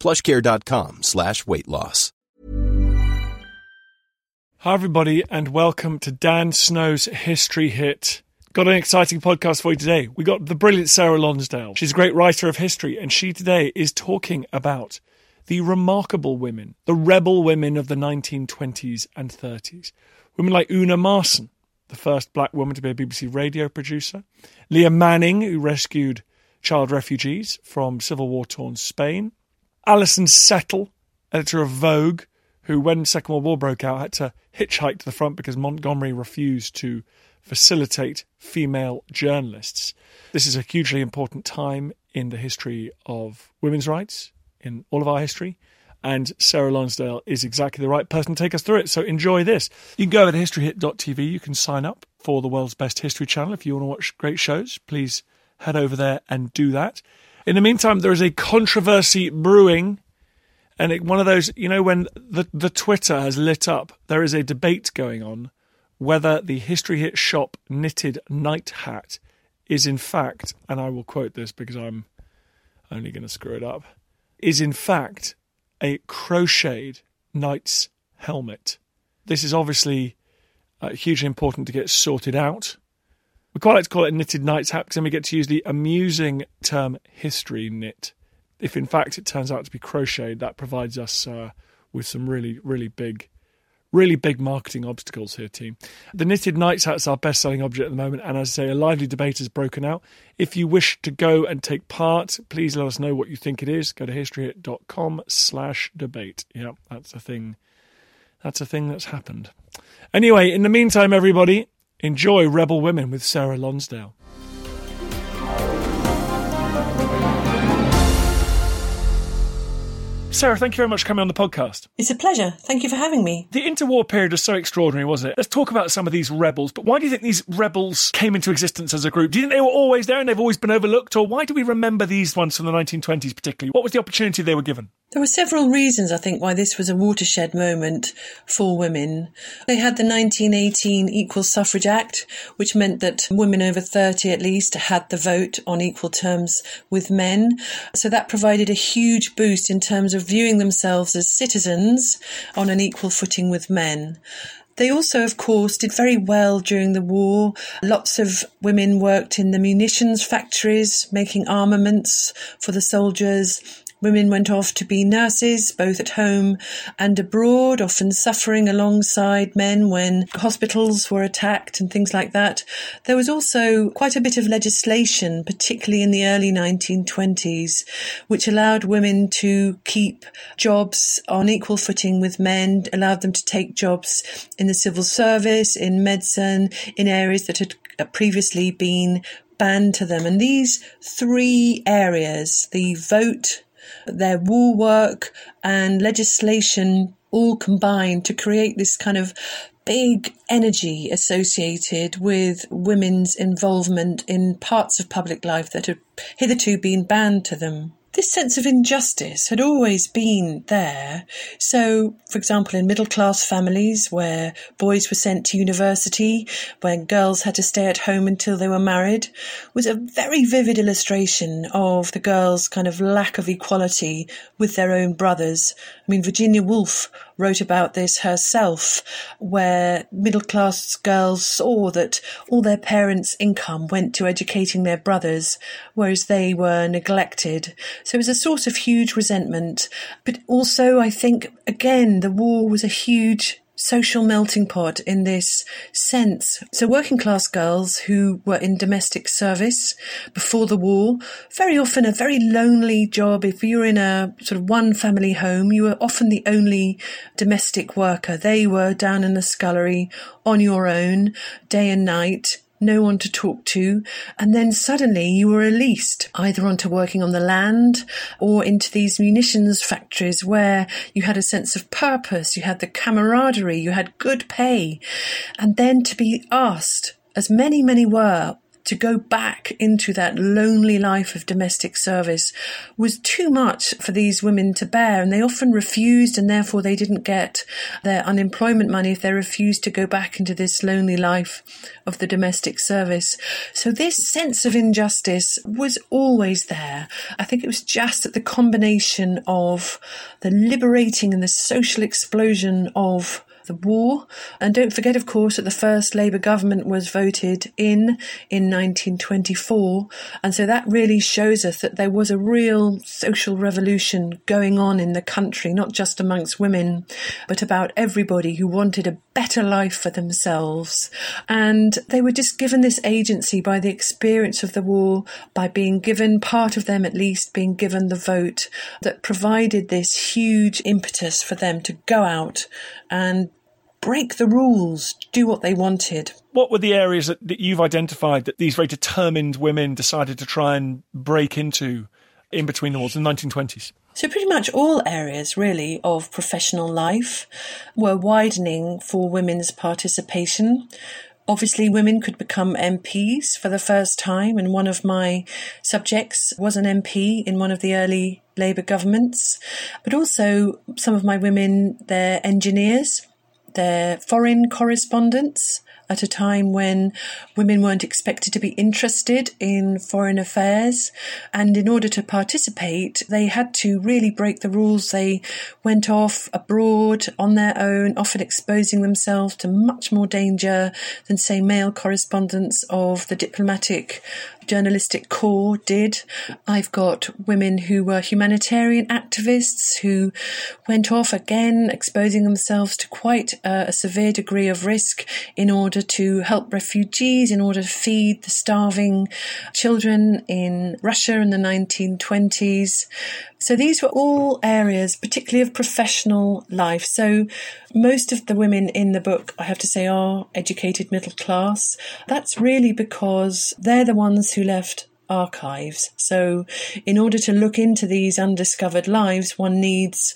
plushcare.com slash weight loss. Hi, everybody, and welcome to Dan Snow's History Hit. Got an exciting podcast for you today. We got the brilliant Sarah Lonsdale. She's a great writer of history, and she today is talking about the remarkable women, the rebel women of the 1920s and 30s. Women like Una Marson, the first black woman to be a BBC radio producer, Leah Manning, who rescued child refugees from civil war torn Spain, Alison Settle, editor of Vogue, who, when Second World War broke out, had to hitchhike to the front because Montgomery refused to facilitate female journalists. This is a hugely important time in the history of women's rights, in all of our history. And Sarah Lonsdale is exactly the right person to take us through it. So enjoy this. You can go over to historyhit.tv. You can sign up for the world's best history channel. If you want to watch great shows, please head over there and do that. In the meantime, there is a controversy brewing and it, one of those, you know, when the, the Twitter has lit up, there is a debate going on whether the History Hit Shop knitted knight hat is in fact, and I will quote this because I'm only going to screw it up, is in fact a crocheted knight's helmet. This is obviously uh, hugely important to get sorted out. We quite like to call it a knitted knight's hat because then we get to use the amusing term history knit if in fact it turns out to be crocheted, that provides us uh, with some really, really big, really big marketing obstacles here, team. The knitted Knights hat's our best selling object at the moment, and as I say, a lively debate has broken out. If you wish to go and take part, please let us know what you think it is. Go to historyhit.com slash debate. Yeah, that's a thing. That's a thing that's happened. Anyway, in the meantime, everybody, enjoy Rebel Women with Sarah Lonsdale. Sarah, thank you very much for coming on the podcast. It's a pleasure. Thank you for having me. The interwar period was so extraordinary, wasn't it? Let's talk about some of these rebels. But why do you think these rebels came into existence as a group? Do you think they were always there and they've always been overlooked? Or why do we remember these ones from the 1920s particularly? What was the opportunity they were given? There were several reasons, I think, why this was a watershed moment for women. They had the 1918 Equal Suffrage Act, which meant that women over 30 at least had the vote on equal terms with men. So that provided a huge boost in terms of viewing themselves as citizens on an equal footing with men. They also, of course, did very well during the war. Lots of women worked in the munitions factories, making armaments for the soldiers. Women went off to be nurses, both at home and abroad, often suffering alongside men when hospitals were attacked and things like that. There was also quite a bit of legislation, particularly in the early 1920s, which allowed women to keep jobs on equal footing with men, allowed them to take jobs in the civil service, in medicine, in areas that had previously been banned to them. And these three areas, the vote, their war work and legislation all combined to create this kind of big energy associated with women's involvement in parts of public life that had hitherto been banned to them this sense of injustice had always been there. So, for example, in middle class families where boys were sent to university, where girls had to stay at home until they were married, was a very vivid illustration of the girls' kind of lack of equality with their own brothers. I mean, Virginia Woolf wrote about this herself, where middle class girls saw that all their parents' income went to educating their brothers, whereas they were neglected. So it was a source of huge resentment. But also, I think, again, the war was a huge social melting pot in this sense. So working class girls who were in domestic service before the war, very often a very lonely job. If you're in a sort of one family home, you were often the only domestic worker. They were down in the scullery on your own day and night no one to talk to, and then suddenly you were released either onto working on the land or into these munitions factories where you had a sense of purpose, you had the camaraderie, you had good pay, and then to be asked, as many, many were, to go back into that lonely life of domestic service was too much for these women to bear. And they often refused, and therefore they didn't get their unemployment money if they refused to go back into this lonely life of the domestic service. So this sense of injustice was always there. I think it was just that the combination of the liberating and the social explosion of the war. And don't forget, of course, that the first Labour government was voted in in 1924. And so that really shows us that there was a real social revolution going on in the country, not just amongst women, but about everybody who wanted a better life for themselves. And they were just given this agency by the experience of the war, by being given, part of them at least, being given the vote that provided this huge impetus for them to go out and break the rules, do what they wanted. What were the areas that, that you've identified that these very determined women decided to try and break into in between the wars in the 1920s? So, pretty much all areas really of professional life were widening for women's participation. Obviously, women could become MPs for the first time, and one of my subjects was an MP in one of the early Labour governments. But also, some of my women, they're engineers their foreign correspondents at a time when women weren't expected to be interested in foreign affairs. And in order to participate, they had to really break the rules. They went off abroad on their own, often exposing themselves to much more danger than, say, male correspondents of the diplomatic journalistic corps did. I've got women who were humanitarian activists who went off again, exposing themselves to quite a, a severe degree of risk in order to help refugees, in order to feed the starving children in Russia in the 1920s. So these were all areas, particularly of professional life. So most of the women in the book, I have to say, are educated middle class. That's really because they're the ones who left archives. So in order to look into these undiscovered lives, one needs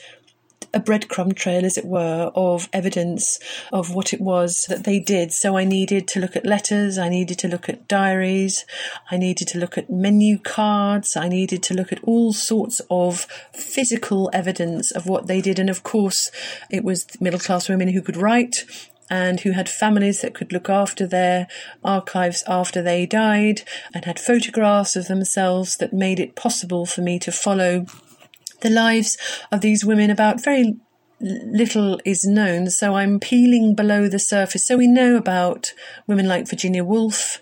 a breadcrumb trail, as it were, of evidence of what it was that they did. So I needed to look at letters, I needed to look at diaries, I needed to look at menu cards, I needed to look at all sorts of physical evidence of what they did. And of course, it was middle class women who could write, and who had families that could look after their archives after they died and had photographs of themselves that made it possible for me to follow the lives of these women about very little is known. So I'm peeling below the surface. So we know about women like Virginia Woolf,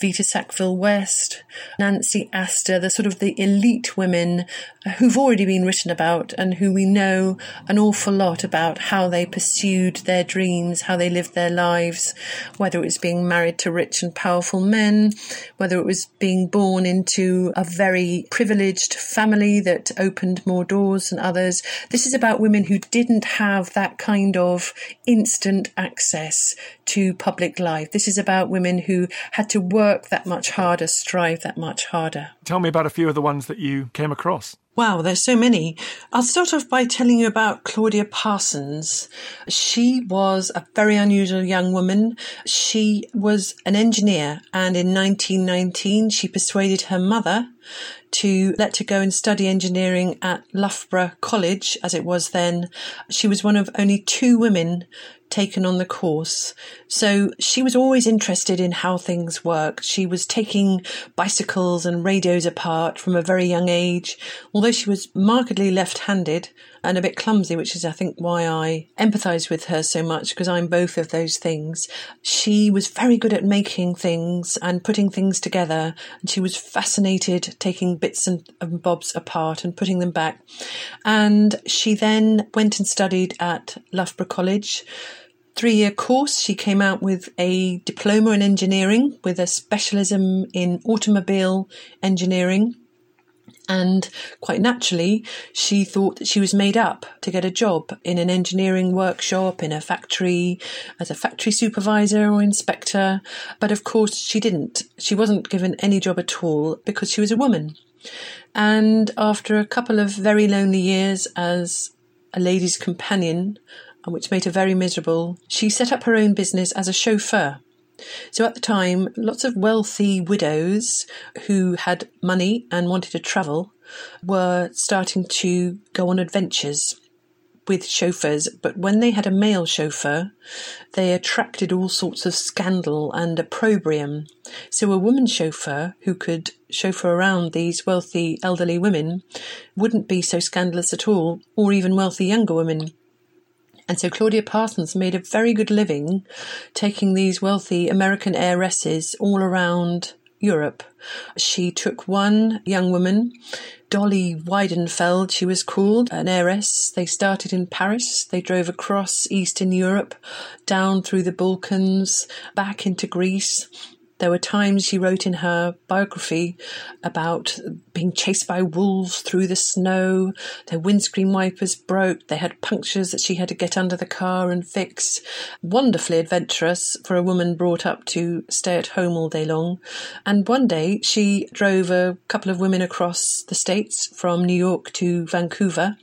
Vita Sackville West, Nancy Astor, the sort of the elite women who've already been written about and who we know an awful lot about how they pursued their dreams, how they lived their lives, whether it was being married to rich and powerful men, whether it was being born into a very privileged family that opened more doors than others. This is about women who didn't have that kind of instant access to public life. This is about women who had to work that much harder, strive that much harder. Tell me about a few of the ones that you came across. Wow, there's so many. I'll start off by telling you about Claudia Parsons. She was a very unusual young woman. She was an engineer and in 1919 she persuaded her mother to let her go and study engineering at Loughborough College, as it was then. She was one of only two women taken on the course. So she was always interested in how things worked. She was taking bicycles and radios apart from a very young age. Although she was markedly left handed and a bit clumsy, which is, I think, why I empathise with her so much because I'm both of those things. She was very good at making things and putting things together. And she was fascinated taking bits and, and bobs apart and putting them back. And she then went and studied at Loughborough College three year course. She came out with a diploma in engineering with a specialism in automobile engineering. And quite naturally, she thought that she was made up to get a job in an engineering workshop, in a factory, as a factory supervisor or inspector. But of course, she didn't. She wasn't given any job at all because she was a woman. And after a couple of very lonely years as a lady's companion, which made her very miserable, she set up her own business as a chauffeur. So at the time, lots of wealthy widows who had money and wanted to travel were starting to go on adventures with chauffeurs, but when they had a male chauffeur, they attracted all sorts of scandal and opprobrium. So a woman chauffeur who could chauffeur around these wealthy elderly women wouldn't be so scandalous at all, or even wealthy younger women. And so Claudia Parsons made a very good living taking these wealthy American heiresses all around Europe. She took one young woman, Dolly Weidenfeld, she was called, an heiress. They started in Paris. They drove across Eastern Europe, down through the Balkans, back into Greece. There were times she wrote in her biography about being chased by wolves through the snow. Their windscreen wipers broke. They had punctures that she had to get under the car and fix. Wonderfully adventurous for a woman brought up to stay at home all day long. And one day she drove a couple of women across the States from New York to Vancouver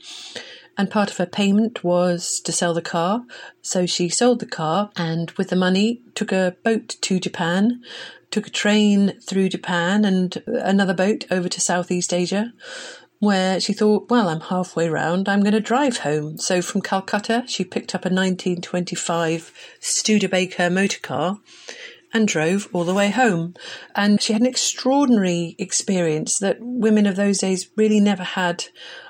and part of her payment was to sell the car. So she sold the car and with the money took a boat to Japan, took a train through Japan and another boat over to Southeast Asia where she thought, well, I'm halfway round, I'm going to drive home. So from Calcutta, she picked up a 1925 Studebaker motor car and drove all the way home. And she had an extraordinary experience that women of those days really never had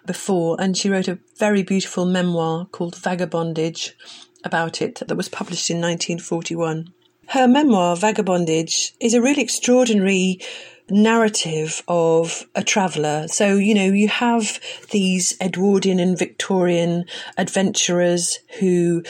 before. And she wrote a very beautiful memoir called Vagabondage about it that was published in 1941. Her memoir, Vagabondage, is a really extraordinary narrative of a traveller. So, you know, you have these Edwardian and Victorian adventurers who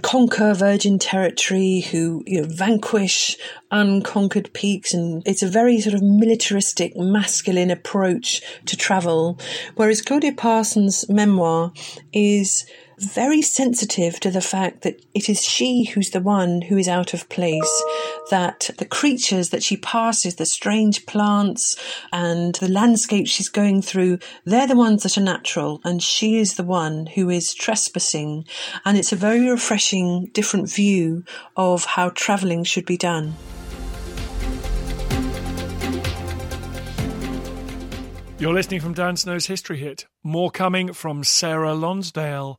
conquer virgin territory, who you know, vanquish unconquered peaks, and it's a very sort of militaristic, masculine approach to travel. Whereas Claudia Parsons' memoir is very sensitive to the fact that it is she who's the one who is out of place, that the creatures that she passes, the strange plants and the landscape she's going through, they're the ones that are natural, and she is the one who is trespassing. And it's a very refreshing, different view of how travelling should be done. You're listening from Dan Snow's History Hit. More coming from Sarah Lonsdale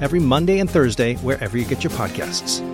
every Monday and Thursday wherever you get your podcasts.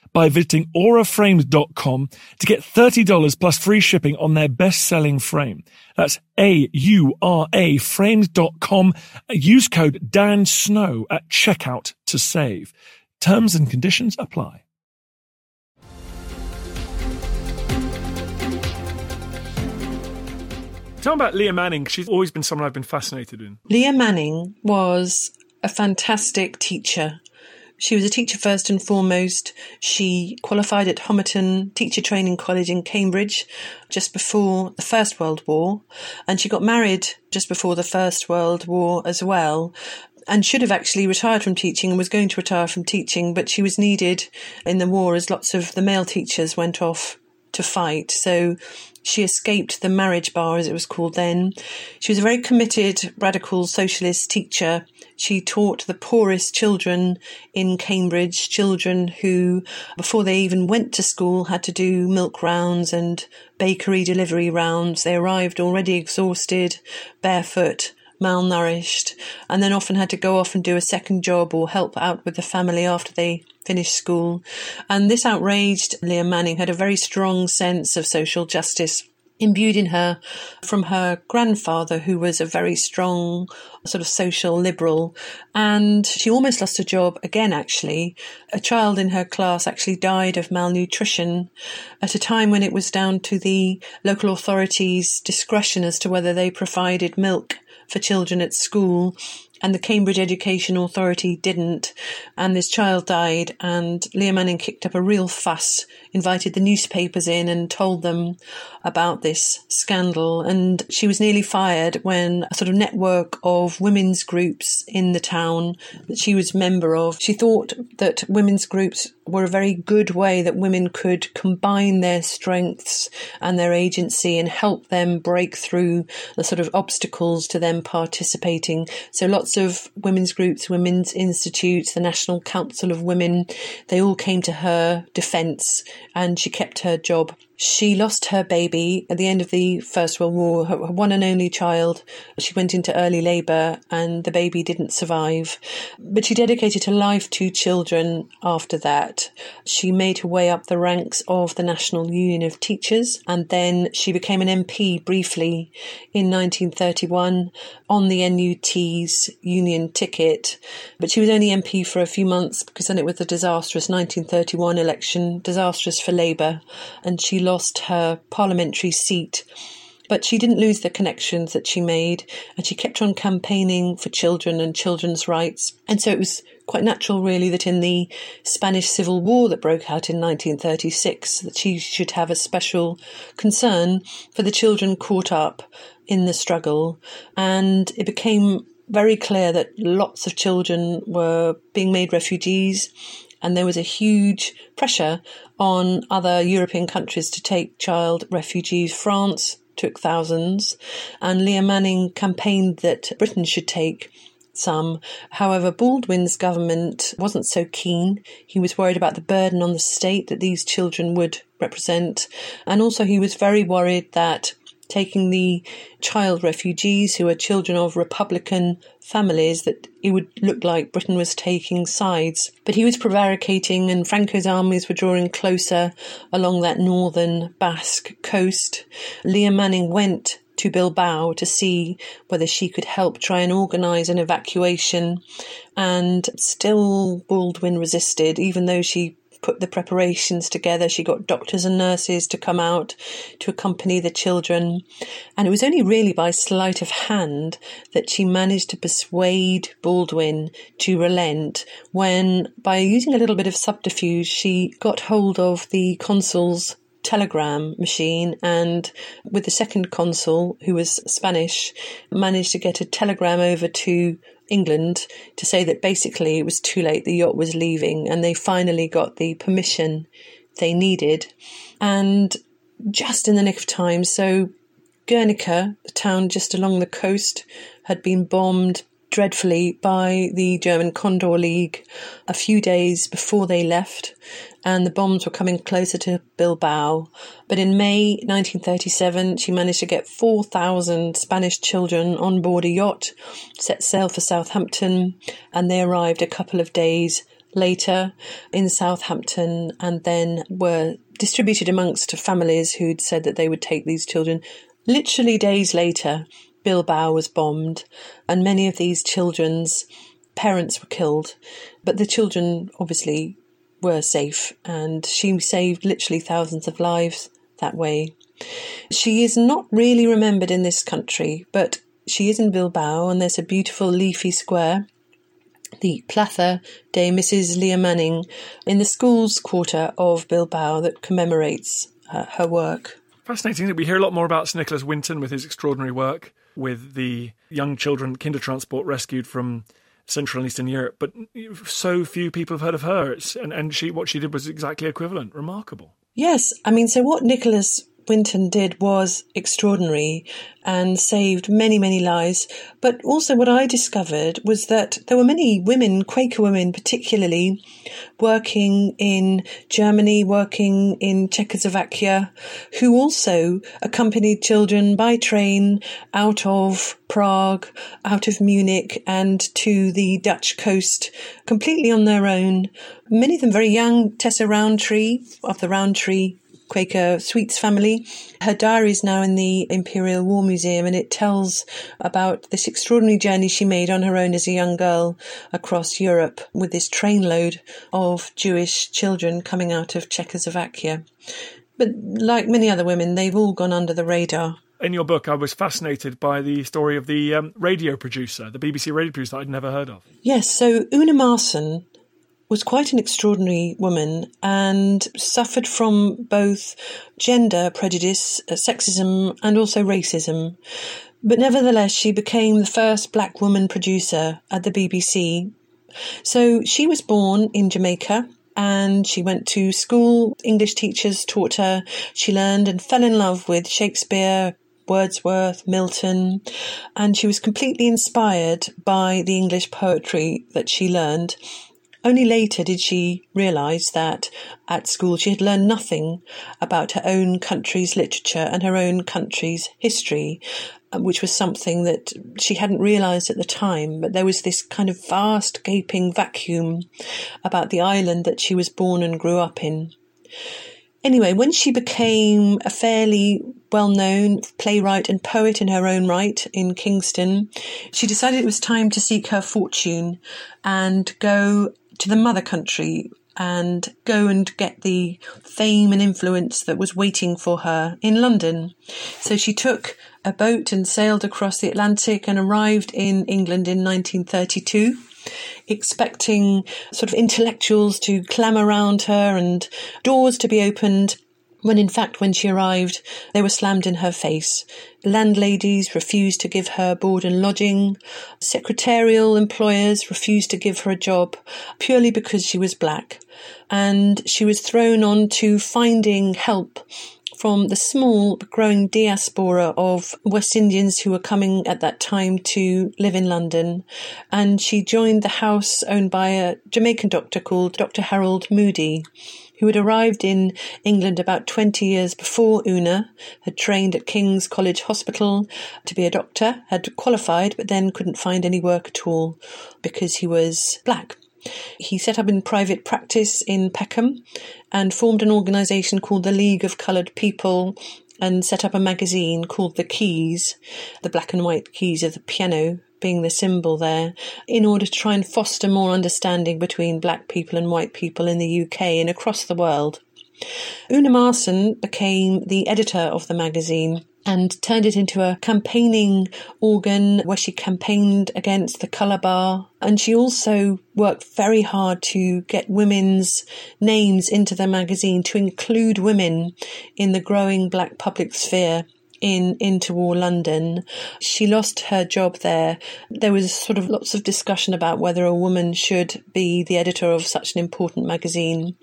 by visiting auraframes.com to get $30 plus free shipping on their best-selling frame. That's A-U-R-A frames.com. Use code Dan Snow at checkout to save. Terms and conditions apply. Tell me about Leah Manning. She's always been someone I've been fascinated in. Leah Manning was a fantastic teacher. She was a teacher first and foremost. She qualified at Homerton Teacher Training College in Cambridge just before the First World War, and she got married just before the First World War as well and should have actually retired from teaching and was going to retire from teaching, but she was needed in the war as lots of the male teachers went off to fight. So she escaped the marriage bar, as it was called then. She was a very committed radical socialist teacher. She taught the poorest children in Cambridge, children who, before they even went to school, had to do milk rounds and bakery delivery rounds. They arrived already exhausted, barefoot, malnourished, and then often had to go off and do a second job or help out with the family after they finished school. And this outraged Leah Manning, had a very strong sense of social justice imbued in her from her grandfather, who was a very strong sort of social liberal. And she almost lost her job again, actually. A child in her class actually died of malnutrition at a time when it was down to the local authorities' discretion as to whether they provided milk for children at school and the Cambridge Education Authority didn't. And this child died, and Leah Manning kicked up a real fuss, invited the newspapers in and told them about this scandal. And she was nearly fired when a sort of network of women's groups in the town that she was member of, she thought that women's groups were a very good way that women could combine their strengths and their agency and help them break through the sort of obstacles to them participating. So lots of women's groups, women's institutes, the National Council of Women, they all came to her defense and she kept her job. She lost her baby at the end of the First World War, her one and only child. She went into early labour and the baby didn't survive. But she dedicated her life to children after that. She made her way up the ranks of the National Union of Teachers and then she became an MP briefly in 1931 on the NUT's union ticket. But she was only MP for a few months because then it was the disastrous 1931 election, disastrous for Labour, and she lost her parliamentary seat. But she didn't lose the connections that she made, and she kept on campaigning for children and children's rights. And so it was quite natural, really, that in the Spanish Civil War that broke out in 1936, that she should have a special concern for the children caught up in the struggle. And it became very clear that lots of children were being made refugees and there was a huge pressure on other European countries to take child refugees. France took thousands, and Leah Manning campaigned that Britain should take some. However, Baldwin's government wasn't so keen. He was worried about the burden on the state that these children would represent. And also, he was very worried that taking the child refugees who are children of Republican families that it would look like Britain was taking sides. But he was prevaricating, and Franco's armies were drawing closer along that northern Basque coast. Leah Manning went to Bilbao to see whether she could help try and organise an evacuation. And still, Baldwin resisted, even though she put the preparations together. She got doctors and nurses to come out to accompany the children. And it was only really by sleight of hand that she managed to persuade Baldwin to relent when, by using a little bit of subterfuge, she got hold of the consul's telegram machine and with the second consul who was spanish managed to get a telegram over to England to say that basically it was too late, the yacht was leaving, and they finally got the permission they needed. And just in the nick of time, so Guernica, the town just along the coast, had been bombed dreadfully by the German Condor Legion a few days before they left, and the bombs were coming closer to Bilbao. But in May 1937, she managed to get 4,000 Spanish children on board a yacht, set sail for Southampton, and they arrived a couple of days later in Southampton and then were distributed amongst families who'd said that they would take these children. Literally days later, Bilbao was bombed, and many of these children's parents were killed. But the children obviously were safe, and she saved literally thousands of lives that way. She is not really remembered in this country, but she is in Bilbao, and there's a beautiful leafy square, the Plaza de Mrs. Leah Manning, in the schools quarter of Bilbao that commemorates uh, her work. Fascinating that we hear a lot more about Sir Nicholas Winton with his extraordinary work with the young children Kindertransport rescued from Central and Eastern Europe, but so few people have heard of her. It's, and and she what she did was exactly equivalent. Remarkable. Yes, I mean, so what Nicholas Winton did was extraordinary and saved many, many lives. But also, what I discovered was that there were many women, Quaker women particularly, working in Germany, working in Czechoslovakia, who also accompanied children by train out of Prague, out of Munich, and to the Dutch coast completely on their own. Many of them very young. Tessa Rowntree of the Rowntree Quaker Sweets family. Her diary is now in the Imperial War Museum and it tells about this extraordinary journey she made on her own as a young girl across Europe with this trainload of Jewish children coming out of Czechoslovakia. But like many other women, they've all gone under the radar in your book, I was fascinated by the story of the um, radio producer, the BBC radio producer that I'd never heard of. Yes, so Una Marson was quite an extraordinary woman and suffered from both gender prejudice, uh, sexism, and also racism. But nevertheless, she became the first black woman producer at the BBC. So she was born in Jamaica and she went to school. English teachers taught her. She learned and fell in love with Shakespeare, Wordsworth, Milton, and she was completely inspired by the English poetry that she learned only later did she realise that at school she had learned nothing about her own country's literature and her own country's history, uh, which was something that she hadn't realised at the time. But there was this kind of vast, gaping vacuum about the island that she was born and grew up in. Anyway, when she became a fairly well known playwright and poet in her own right in Kingston, she decided it was time to seek her fortune and go to the mother country and go and get the fame and influence that was waiting for her in London. So she took a boat and sailed across the Atlantic and arrived in England in 1932 expecting sort of intellectuals to clam around her and doors to be opened when in fact, when she arrived, they were slammed in her face. Landladies refused to give her board and lodging. Secretarial employers refused to give her a job purely because she was black. And she was thrown on to finding help from the small but growing diaspora of West Indians who were coming at that time to live in London. And she joined the house owned by a Jamaican doctor called Dr. Harold Moody who had arrived in England about 20 years before Una, had trained at King's College Hospital to be a doctor, had qualified, but then couldn't find any work at all because he was black. He set up in private practice in Peckham and formed an organisation called the League of Coloured People and set up a magazine called The Keys, the black and white keys of the piano being the symbol there, in order to try and foster more understanding between black people and white people in the UK and across the world. Una Marson became the editor of the magazine and turned it into a campaigning organ where she campaigned against the colour bar. And she also worked very hard to get women's names into the magazine, to include women in the growing black public sphere in interwar London. She lost her job there. There was sort of lots of discussion about whether a woman should be the editor of such an important magazine.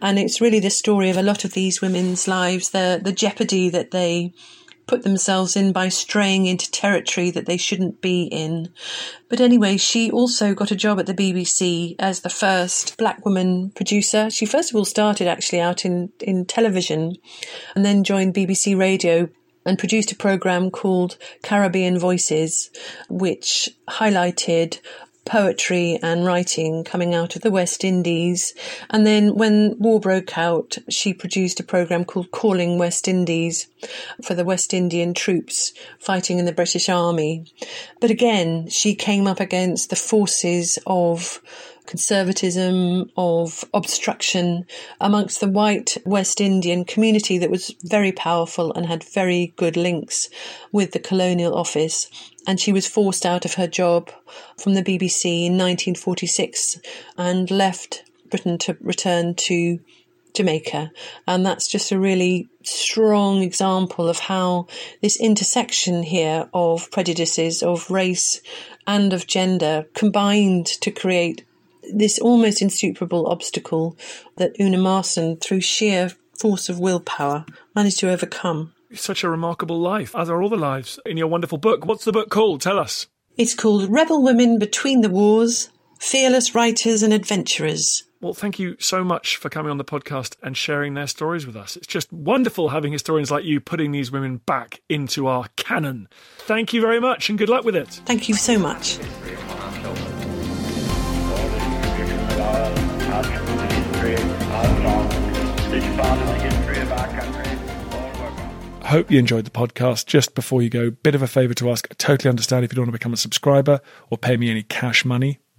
And it's really the story of a lot of these women's lives, the the jeopardy that they put themselves in by straying into territory that they shouldn't be in. But anyway, she also got a job at the BBC as the first black woman producer. She first of all started actually out in, in television and then joined BBC Radio and produced a program called Caribbean Voices, which highlighted poetry and writing coming out of the West Indies. And then when war broke out, she produced a program called Calling West Indies for the West Indian troops fighting in the British Army. But again, she came up against the forces of conservatism, of obstruction amongst the white West Indian community that was very powerful and had very good links with the colonial office. And she was forced out of her job from the BBC in 1946 and left Britain to return to Jamaica. And that's just a really strong example of how this intersection here of prejudices, of race, and of gender combined to create this almost insuperable obstacle that Una Marson, through sheer force of willpower, managed to overcome. Such a remarkable life, as are all the lives in your wonderful book. What's the book called? Tell us. It's called Rebel Women Between the Wars Fearless Writers and Adventurers. Well, thank you so much for coming on the podcast and sharing their stories with us. It's just wonderful having historians like you putting these women back into our canon. Thank you very much and good luck with it. Thank you so much. Hope you enjoyed the podcast. Just before you go, bit of a favor to ask. I totally understand if you don't want to become a subscriber or pay me any cash money.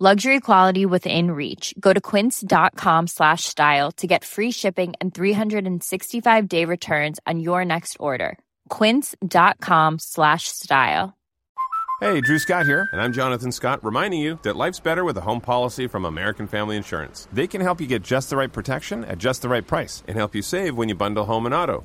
Luxury quality within reach. Go to quince.com slash style to get free shipping and 365 day returns on your next order. Quince.com slash style. Hey, Drew Scott here, and I'm Jonathan Scott, reminding you that life's better with a home policy from American Family Insurance. They can help you get just the right protection at just the right price and help you save when you bundle home and auto.